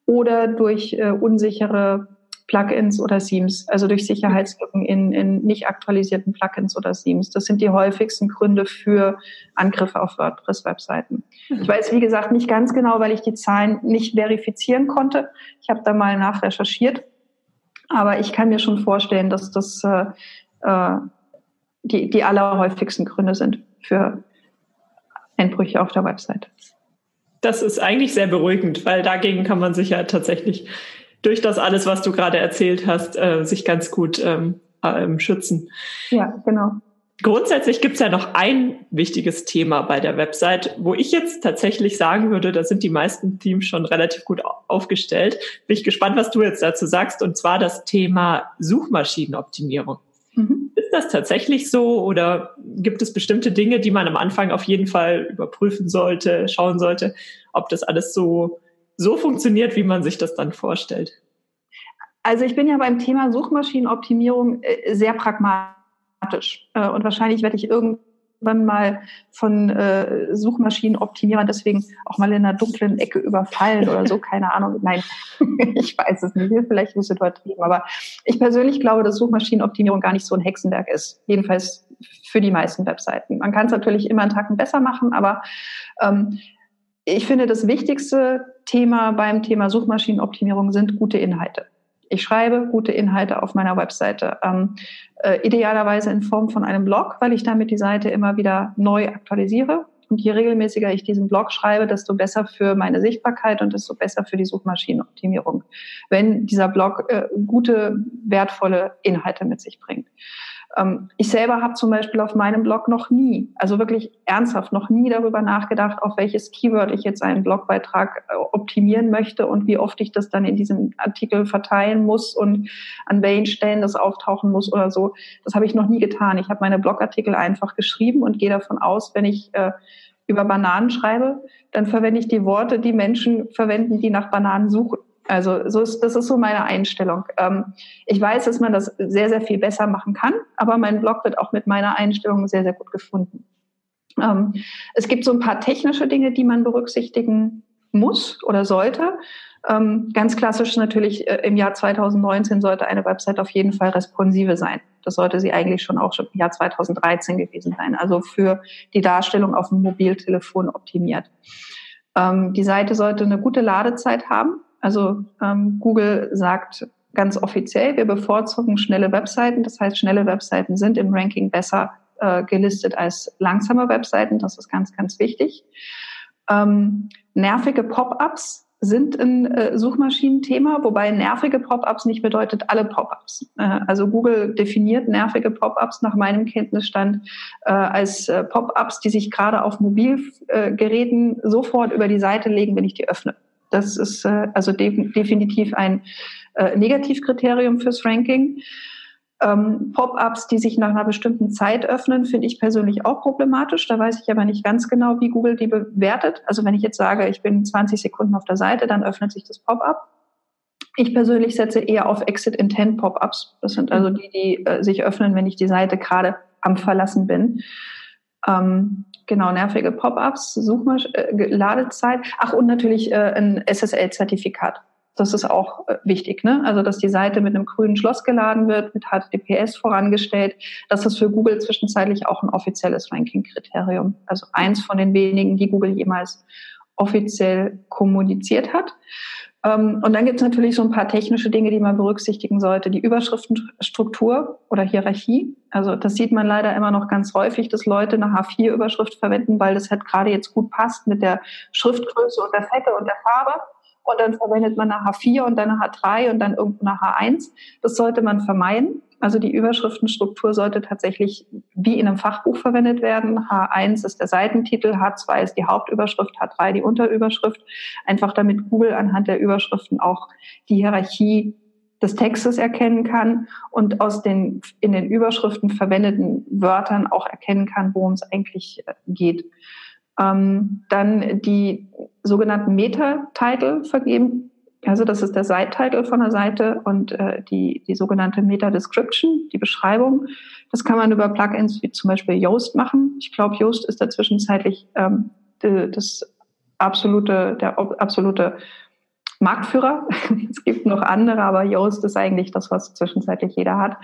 oder durch äh, unsichere Plugins oder Themes, also durch Sicherheitslücken in, in nicht aktualisierten Plugins oder Themes. Das sind die häufigsten Gründe für Angriffe auf WordPress-Webseiten. Ich weiß, wie gesagt, nicht ganz genau, weil ich die Zahlen nicht verifizieren konnte. Ich habe da mal nachrecherchiert. Aber ich kann mir schon vorstellen, dass das äh, äh die, die allerhäufigsten Gründe sind für Einbrüche auf der Website. Das ist eigentlich sehr beruhigend, weil dagegen kann man sich ja tatsächlich durch das alles, was du gerade erzählt hast, äh, sich ganz gut ähm, ähm, schützen. Ja, genau. Grundsätzlich gibt es ja noch ein wichtiges Thema bei der Website, wo ich jetzt tatsächlich sagen würde, da sind die meisten Teams schon relativ gut aufgestellt. Bin ich gespannt, was du jetzt dazu sagst, und zwar das Thema Suchmaschinenoptimierung. Mhm. Ist das tatsächlich so oder gibt es bestimmte Dinge, die man am Anfang auf jeden Fall überprüfen sollte, schauen sollte, ob das alles so so funktioniert, wie man sich das dann vorstellt? Also ich bin ja beim Thema Suchmaschinenoptimierung äh, sehr pragmatisch äh, und wahrscheinlich werde ich irgendwann mal von äh, Suchmaschinenoptimierern deswegen auch mal in einer dunklen Ecke überfallen oder so, keine Ahnung. Nein, ich weiß es nicht. Vielleicht muss ich übertrieben, aber ich persönlich glaube, dass Suchmaschinenoptimierung gar nicht so ein Hexenwerk ist. Jedenfalls für die meisten Webseiten. Man kann es natürlich immer einen Tacken besser machen, aber ähm, ich finde, das wichtigste Thema beim Thema Suchmaschinenoptimierung sind gute Inhalte. Ich schreibe gute Inhalte auf meiner Webseite. Ähm, äh, idealerweise in Form von einem Blog, weil ich damit die Seite immer wieder neu aktualisiere. Und je regelmäßiger ich diesen Blog schreibe, desto besser für meine Sichtbarkeit und desto besser für die Suchmaschinenoptimierung, wenn dieser Blog äh, gute, wertvolle Inhalte mit sich bringt. Ähm, ich selber habe zum Beispiel auf meinem Blog noch nie, also wirklich ernsthaft noch nie darüber nachgedacht, auf welches Keyword ich jetzt einen Blogbeitrag äh, optimieren möchte und wie oft ich das dann in diesem Artikel verteilen muss und an welchen Stellen das auftauchen muss oder so. Das habe ich noch nie getan. Ich habe meine Blogartikel einfach geschrieben und gehe davon aus, wenn ich äh, über Bananen schreibe, dann verwende ich die Worte, die Menschen verwenden, die nach Bananen suchen. Also so ist, das ist so meine Einstellung. Ähm, ich weiß, dass man das sehr, sehr viel besser machen kann, aber mein Blog wird auch mit meiner Einstellung sehr, sehr gut gefunden. Ähm, es gibt so ein paar technische Dinge, die man berücksichtigen muss oder sollte. Ähm, ganz klassisch natürlich äh, im Jahr 2019 sollte eine Website auf jeden Fall responsive sein. Das sollte sie eigentlich schon auch schon im Jahr 2013 gewesen sein. Also für die Darstellung auf dem Mobiltelefon optimiert. Ähm, die Seite sollte eine gute Ladezeit haben. Also ähm, Google sagt ganz offiziell, wir bevorzugen schnelle Webseiten. Das heißt, schnelle Webseiten sind im Ranking besser äh, gelistet als langsame Webseiten. Das ist ganz, ganz wichtig. Ähm, nervige Pop-ups sind ein äh, Suchmaschinenthema, wobei nervige Pop-ups nicht bedeutet alle Pop-ups. Äh, also Google definiert nervige Pop-ups nach meinem Kenntnisstand äh, als äh, Pop-ups, die sich gerade auf Mobilgeräten sofort über die Seite legen, wenn ich die öffne. Das ist äh, also de definitiv ein äh, Negativkriterium fürs Ranking. Ähm, Pop-ups, die sich nach einer bestimmten Zeit öffnen, finde ich persönlich auch problematisch. Da weiß ich aber nicht ganz genau, wie Google die bewertet. Also wenn ich jetzt sage, ich bin 20 Sekunden auf der Seite, dann öffnet sich das Pop-up. Ich persönlich setze eher auf Exit Intent Pop-ups. Das sind also die, die äh, sich öffnen, wenn ich die Seite gerade am Verlassen bin. Ähm, genau, nervige Pop-ups, Suchmasch äh, Ladezeit. Ach, und natürlich äh, ein SSL-Zertifikat. Das ist auch äh, wichtig, ne? Also, dass die Seite mit einem grünen Schloss geladen wird, mit HTTPS vorangestellt. Das ist für Google zwischenzeitlich auch ein offizielles Ranking-Kriterium. Also eins von den wenigen, die Google jemals offiziell kommuniziert hat. Ähm, und dann gibt es natürlich so ein paar technische Dinge, die man berücksichtigen sollte. Die Überschriftenstruktur oder Hierarchie. Also das sieht man leider immer noch ganz häufig, dass Leute eine H4-Überschrift verwenden, weil das halt gerade jetzt gut passt mit der Schriftgröße und der Fette und der Farbe und dann verwendet man eine H4 und dann eine H3 und dann irgendeine H1. Das sollte man vermeiden. Also die Überschriftenstruktur sollte tatsächlich wie in einem Fachbuch verwendet werden. H1 ist der Seitentitel, H2 ist die Hauptüberschrift, H3 die Unterüberschrift. Einfach damit Google anhand der Überschriften auch die Hierarchie des Textes erkennen kann und aus den in den Überschriften verwendeten Wörtern auch erkennen kann, worum es eigentlich geht. Ähm, dann die sogenannten Meta-Title vergeben. Also das ist der Site-Title von der Seite und äh, die, die sogenannte Meta-Description, die Beschreibung. Das kann man über Plugins wie zum Beispiel Yoast machen. Ich glaube, Yoast ist da zwischenzeitlich ähm, das absolute, der absolute Marktführer. es gibt noch andere, aber Yoast ist eigentlich das, was zwischenzeitlich jeder hat.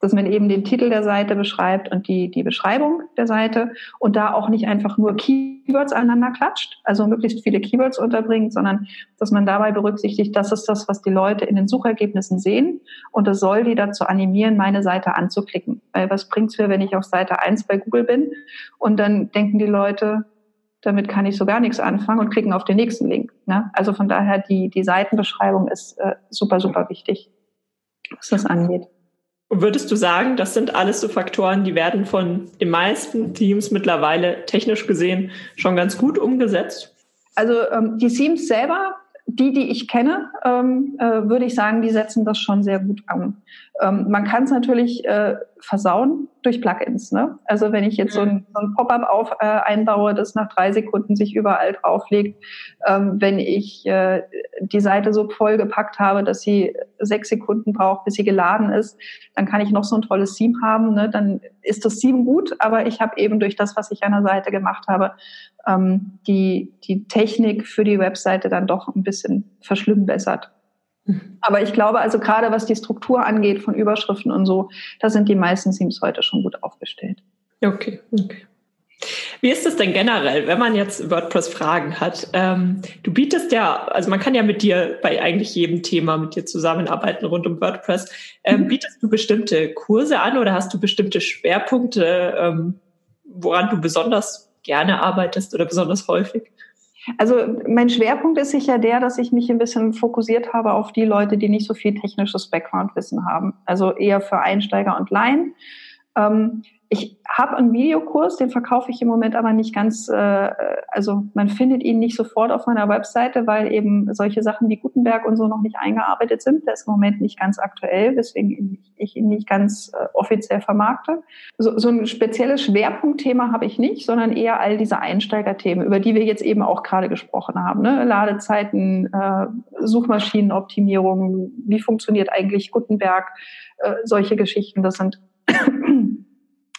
Dass man eben den Titel der Seite beschreibt und die, die Beschreibung der Seite und da auch nicht einfach nur Keywords aneinander klatscht, also möglichst viele Keywords unterbringt, sondern dass man dabei berücksichtigt, das ist das, was die Leute in den Suchergebnissen sehen und das soll die dazu animieren, meine Seite anzuklicken. Weil was bringt's mir, wenn ich auf Seite 1 bei Google bin und dann denken die Leute, damit kann ich so gar nichts anfangen und klicken auf den nächsten Link. Ne? Also von daher, die, die Seitenbeschreibung ist äh, super, super wichtig, was das angeht. Würdest du sagen, das sind alles so Faktoren, die werden von den meisten Teams mittlerweile technisch gesehen schon ganz gut umgesetzt? Also ähm, die Teams selber die, die ich kenne, ähm, äh, würde ich sagen, die setzen das schon sehr gut an. Ähm, man kann es natürlich äh, versauen durch Plugins. Ne? Also wenn ich jetzt so ein, so ein Pop-up auf, äh, einbaue, das nach drei Sekunden sich überall drauflegt, ähm, wenn ich äh, die Seite so vollgepackt habe, dass sie sechs Sekunden braucht, bis sie geladen ist, dann kann ich noch so ein tolles Theme haben. Ne? Dann ist das Theme gut, aber ich habe eben durch das, was ich an der Seite gemacht habe, ähm, die, die Technik für die Webseite dann doch ein bisschen verschlimmbessert. Mhm. Aber ich glaube, also gerade was die Struktur angeht von Überschriften und so, da sind die meisten Teams heute schon gut aufgestellt. Okay, okay. Wie ist es denn generell, wenn man jetzt WordPress-Fragen hat? Ähm, du bietest ja, also man kann ja mit dir bei eigentlich jedem Thema mit dir zusammenarbeiten rund um WordPress. Ähm, mhm. Bietest du bestimmte Kurse an oder hast du bestimmte Schwerpunkte, ähm, woran du besonders gerne arbeitest oder besonders häufig? Also mein Schwerpunkt ist sicher der, dass ich mich ein bisschen fokussiert habe auf die Leute, die nicht so viel technisches Background-Wissen haben. Also eher für Einsteiger und Laien. Ähm, ich habe einen Videokurs, den verkaufe ich im Moment aber nicht ganz, äh, also man findet ihn nicht sofort auf meiner Webseite, weil eben solche Sachen wie Gutenberg und so noch nicht eingearbeitet sind. Der ist im Moment nicht ganz aktuell, weswegen ich ihn nicht ganz äh, offiziell vermarkte. So, so ein spezielles Schwerpunktthema habe ich nicht, sondern eher all diese Einsteigerthemen, über die wir jetzt eben auch gerade gesprochen haben. Ne? Ladezeiten, äh, Suchmaschinenoptimierung, wie funktioniert eigentlich Gutenberg, äh, solche Geschichten, das sind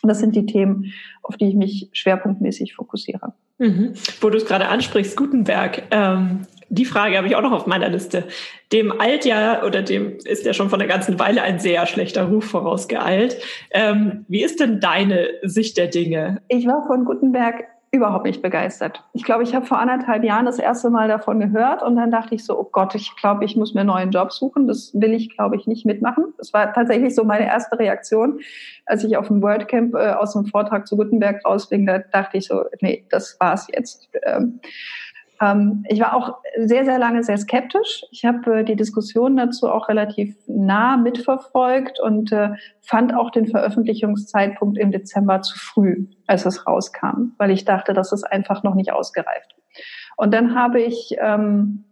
das sind die Themen, auf die ich mich schwerpunktmäßig fokussiere. Mhm. Wo du es gerade ansprichst, Gutenberg. Ähm, die Frage habe ich auch noch auf meiner Liste. Dem eilt ja oder dem ist ja schon von der ganzen Weile ein sehr schlechter Ruf vorausgeeilt. Ähm, wie ist denn deine Sicht der Dinge? Ich war von Gutenberg überhaupt nicht begeistert. Ich glaube, ich habe vor anderthalb Jahren das erste Mal davon gehört und dann dachte ich so, oh Gott, ich glaube, ich muss mir einen neuen Job suchen. Das will ich, glaube ich, nicht mitmachen. Das war tatsächlich so meine erste Reaktion, als ich auf dem WordCamp äh, aus dem Vortrag zu Gutenberg rausfing. Da dachte ich so, nee, das war's jetzt. Ähm, ich war auch sehr, sehr lange sehr skeptisch. Ich habe äh, die Diskussion dazu auch relativ nah mitverfolgt und äh, fand auch den Veröffentlichungszeitpunkt im Dezember zu früh, als es rauskam, weil ich dachte, das ist einfach noch nicht ausgereift. Und dann habe ich ähm,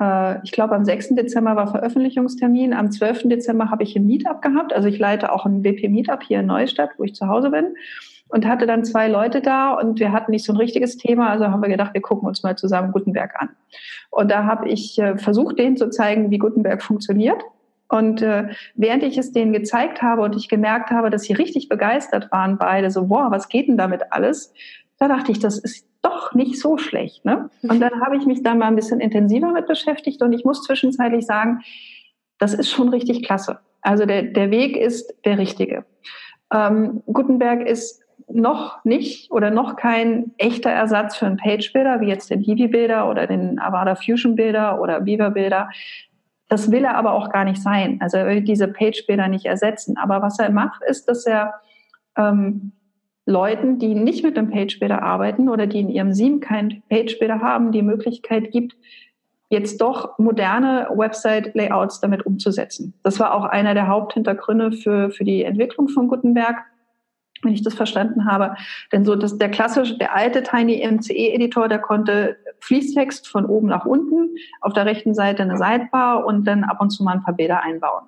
äh, ich glaube, am 6. Dezember war Veröffentlichungstermin. Am 12. Dezember habe ich ein Meetup gehabt. Also ich leite auch ein WP-Meetup hier in Neustadt, wo ich zu Hause bin. Und hatte dann zwei Leute da und wir hatten nicht so ein richtiges Thema. Also haben wir gedacht, wir gucken uns mal zusammen Gutenberg an. Und da habe ich äh, versucht, denen zu zeigen, wie Gutenberg funktioniert. Und äh, während ich es denen gezeigt habe und ich gemerkt habe, dass sie richtig begeistert waren, beide so, wow, was geht denn damit alles? Da dachte ich, das ist doch nicht so schlecht. Ne? Und dann habe ich mich da mal ein bisschen intensiver mit beschäftigt und ich muss zwischenzeitlich sagen, das ist schon richtig klasse. Also der, der Weg ist der richtige. Ähm, Gutenberg ist noch nicht oder noch kein echter Ersatz für einen Page-Builder, wie jetzt den Hiwi-Bilder oder den Avada Fusion-Bilder oder Viva-Bilder. Das will er aber auch gar nicht sein. Also er will diese Page-Bilder nicht ersetzen. Aber was er macht, ist, dass er ähm, Leuten, die nicht mit dem Page-Builder arbeiten oder die in ihrem Seam keinen Page-Builder haben, die Möglichkeit gibt, jetzt doch moderne Website-Layouts damit umzusetzen. Das war auch einer der Haupthintergründe für, für die Entwicklung von Gutenberg, wenn ich das verstanden habe. Denn so dass der klassische, der alte Tiny MCE-Editor, der konnte Fließtext von oben nach unten, auf der rechten Seite eine Sidebar und dann ab und zu mal ein paar Bilder einbauen.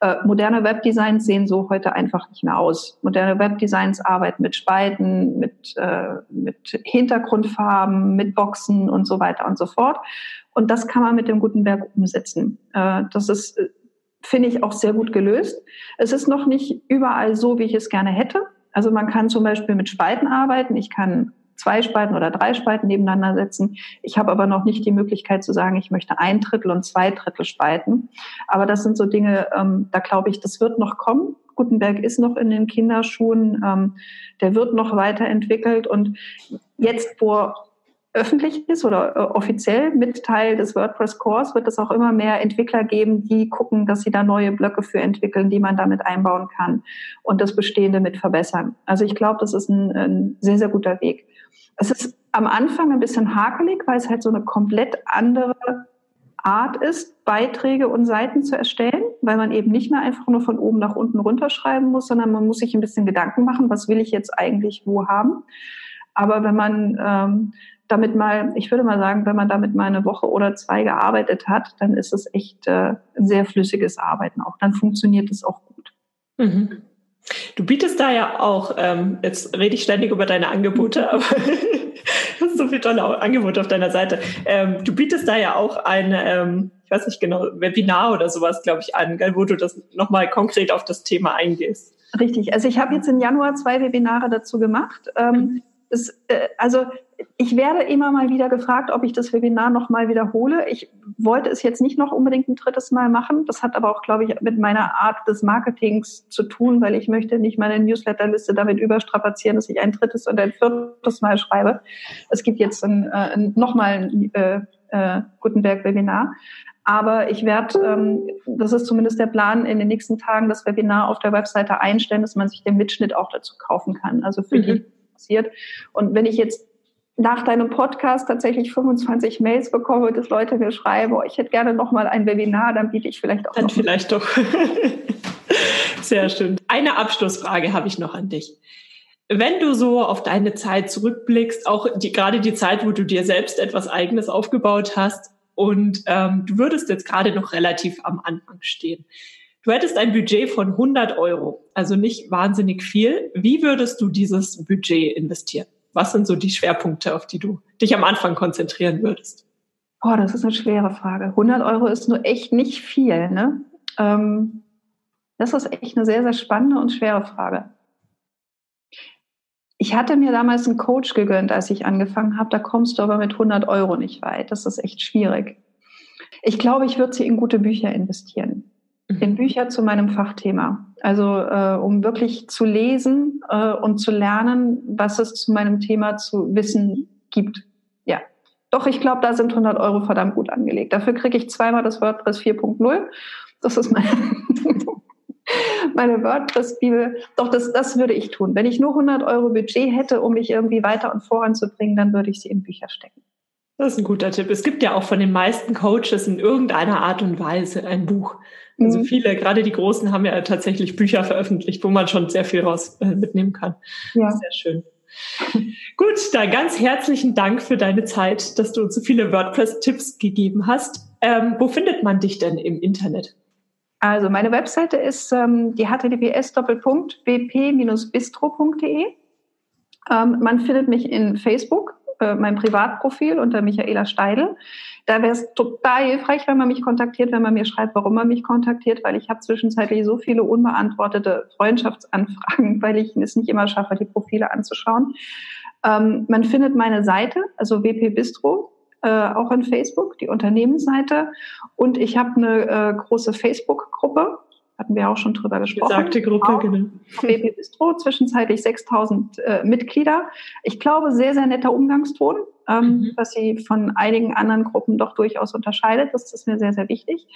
Äh, moderne Webdesigns sehen so heute einfach nicht mehr aus. Moderne Webdesigns arbeiten mit Spalten, mit, äh, mit Hintergrundfarben, mit Boxen und so weiter und so fort. Und das kann man mit dem Gutenberg umsetzen. Äh, das ist, äh, finde ich, auch sehr gut gelöst. Es ist noch nicht überall so, wie ich es gerne hätte. Also man kann zum Beispiel mit Spalten arbeiten. Ich kann zwei Spalten oder drei Spalten nebeneinander setzen. Ich habe aber noch nicht die Möglichkeit zu sagen, ich möchte ein Drittel und zwei Drittel Spalten. Aber das sind so Dinge, ähm, da glaube ich, das wird noch kommen. Gutenberg ist noch in den Kinderschuhen, ähm, der wird noch weiterentwickelt und jetzt, wo öffentlich ist oder äh, offiziell mit Teil des WordPress Cores, wird es auch immer mehr Entwickler geben, die gucken, dass sie da neue Blöcke für entwickeln, die man damit einbauen kann und das Bestehende mit verbessern. Also ich glaube, das ist ein, ein sehr, sehr guter Weg. Es ist am Anfang ein bisschen hakelig, weil es halt so eine komplett andere Art ist, Beiträge und Seiten zu erstellen, weil man eben nicht mehr einfach nur von oben nach unten runterschreiben muss, sondern man muss sich ein bisschen Gedanken machen, was will ich jetzt eigentlich wo haben. Aber wenn man ähm, damit mal, ich würde mal sagen, wenn man damit mal eine Woche oder zwei gearbeitet hat, dann ist es echt äh, ein sehr flüssiges Arbeiten auch. Dann funktioniert es auch gut. Mhm. Du bietest da ja auch, ähm, jetzt rede ich ständig über deine Angebote, aber du hast so viele tolle Angebote auf deiner Seite. Ähm, du bietest da ja auch ein, ähm, ich weiß nicht genau, Webinar oder sowas, glaube ich, an, wo du das nochmal konkret auf das Thema eingehst. Richtig. Also ich habe jetzt im Januar zwei Webinare dazu gemacht. Ähm, mhm. Es, äh, also ich werde immer mal wieder gefragt, ob ich das Webinar noch mal wiederhole. Ich wollte es jetzt nicht noch unbedingt ein drittes Mal machen. Das hat aber auch, glaube ich, mit meiner Art des Marketings zu tun, weil ich möchte nicht meine Newsletterliste damit überstrapazieren, dass ich ein drittes und ein viertes Mal schreibe. Es gibt jetzt ein, äh, noch mal ein äh, äh, Gutenberg-Webinar. Aber ich werde, ähm, das ist zumindest der Plan, in den nächsten Tagen das Webinar auf der Webseite einstellen, dass man sich den Mitschnitt auch dazu kaufen kann. Also für mhm. die passiert. Und wenn ich jetzt nach deinem Podcast tatsächlich 25 Mails bekomme, dass Leute mir schreiben, oh, ich hätte gerne noch mal ein Webinar, dann biete ich vielleicht auch Dann vielleicht doch. Sehr schön. Eine Abschlussfrage habe ich noch an dich. Wenn du so auf deine Zeit zurückblickst, auch die, gerade die Zeit, wo du dir selbst etwas Eigenes aufgebaut hast und ähm, du würdest jetzt gerade noch relativ am Anfang stehen. Du hättest ein Budget von 100 Euro, also nicht wahnsinnig viel. Wie würdest du dieses Budget investieren? Was sind so die Schwerpunkte, auf die du dich am Anfang konzentrieren würdest? Boah, das ist eine schwere Frage. 100 Euro ist nur echt nicht viel. Ne? Ähm, das ist echt eine sehr, sehr spannende und schwere Frage. Ich hatte mir damals einen Coach gegönnt, als ich angefangen habe. Da kommst du aber mit 100 Euro nicht weit. Das ist echt schwierig. Ich glaube, ich würde sie in gute Bücher investieren. Mhm. In Bücher zu meinem Fachthema. Also äh, um wirklich zu lesen äh, und zu lernen, was es zu meinem Thema zu wissen gibt. Ja, doch, ich glaube, da sind 100 Euro verdammt gut angelegt. Dafür kriege ich zweimal das WordPress 4.0. Das ist meine, meine WordPress-Bibel. Doch, das, das würde ich tun. Wenn ich nur 100 Euro Budget hätte, um mich irgendwie weiter und voranzubringen, dann würde ich sie in Bücher stecken. Das ist ein guter Tipp. Es gibt ja auch von den meisten Coaches in irgendeiner Art und Weise ein Buch. Also mhm. viele, gerade die Großen, haben ja tatsächlich Bücher veröffentlicht, wo man schon sehr viel raus äh, mitnehmen kann. Ja. Sehr schön. Gut, dann ganz herzlichen Dank für deine Zeit, dass du uns so viele WordPress-Tipps gegeben hast. Ähm, wo findet man dich denn im Internet? Also meine Webseite ist ähm, die https://bp-bistro.de. Ähm, man findet mich in Facebook, äh, mein Privatprofil unter Michaela Steidel. Da wäre es total hilfreich, wenn man mich kontaktiert, wenn man mir schreibt, warum man mich kontaktiert, weil ich habe zwischenzeitlich so viele unbeantwortete Freundschaftsanfragen, weil ich es nicht immer schaffe, die Profile anzuschauen. Ähm, man findet meine Seite, also WP Bistro, äh, auch in Facebook, die Unternehmensseite. Und ich habe eine äh, große Facebook-Gruppe, hatten wir auch schon drüber gesprochen. Besagte Gruppe, auch, genau. WP Bistro, zwischenzeitlich 6000 äh, Mitglieder. Ich glaube, sehr, sehr netter Umgangston, ähm, mhm. was sie von einigen anderen Gruppen doch durchaus unterscheidet. Das ist mir sehr, sehr wichtig.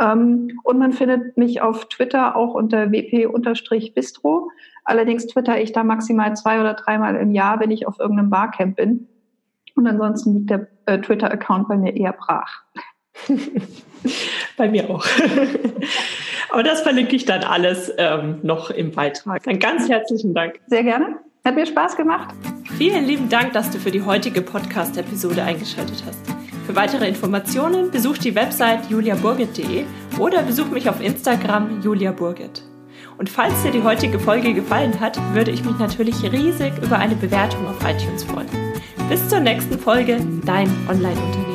Ähm, und man findet mich auf Twitter auch unter wp-bistro. Allerdings twitter ich da maximal zwei oder dreimal im Jahr, wenn ich auf irgendeinem Barcamp bin. Und ansonsten liegt der äh, Twitter-Account bei mir eher brach. bei mir auch. Aber das verlinke ich dann alles ähm, noch im Beitrag. Dann ganz herzlichen Dank. Sehr gerne. Hat mir Spaß gemacht. Vielen lieben Dank, dass du für die heutige Podcast-Episode eingeschaltet hast. Für weitere Informationen besuch die Website juliaburgit.de oder besuch mich auf Instagram juliaburgit. Und falls dir die heutige Folge gefallen hat, würde ich mich natürlich riesig über eine Bewertung auf iTunes freuen. Bis zur nächsten Folge, dein Online-Unternehmen.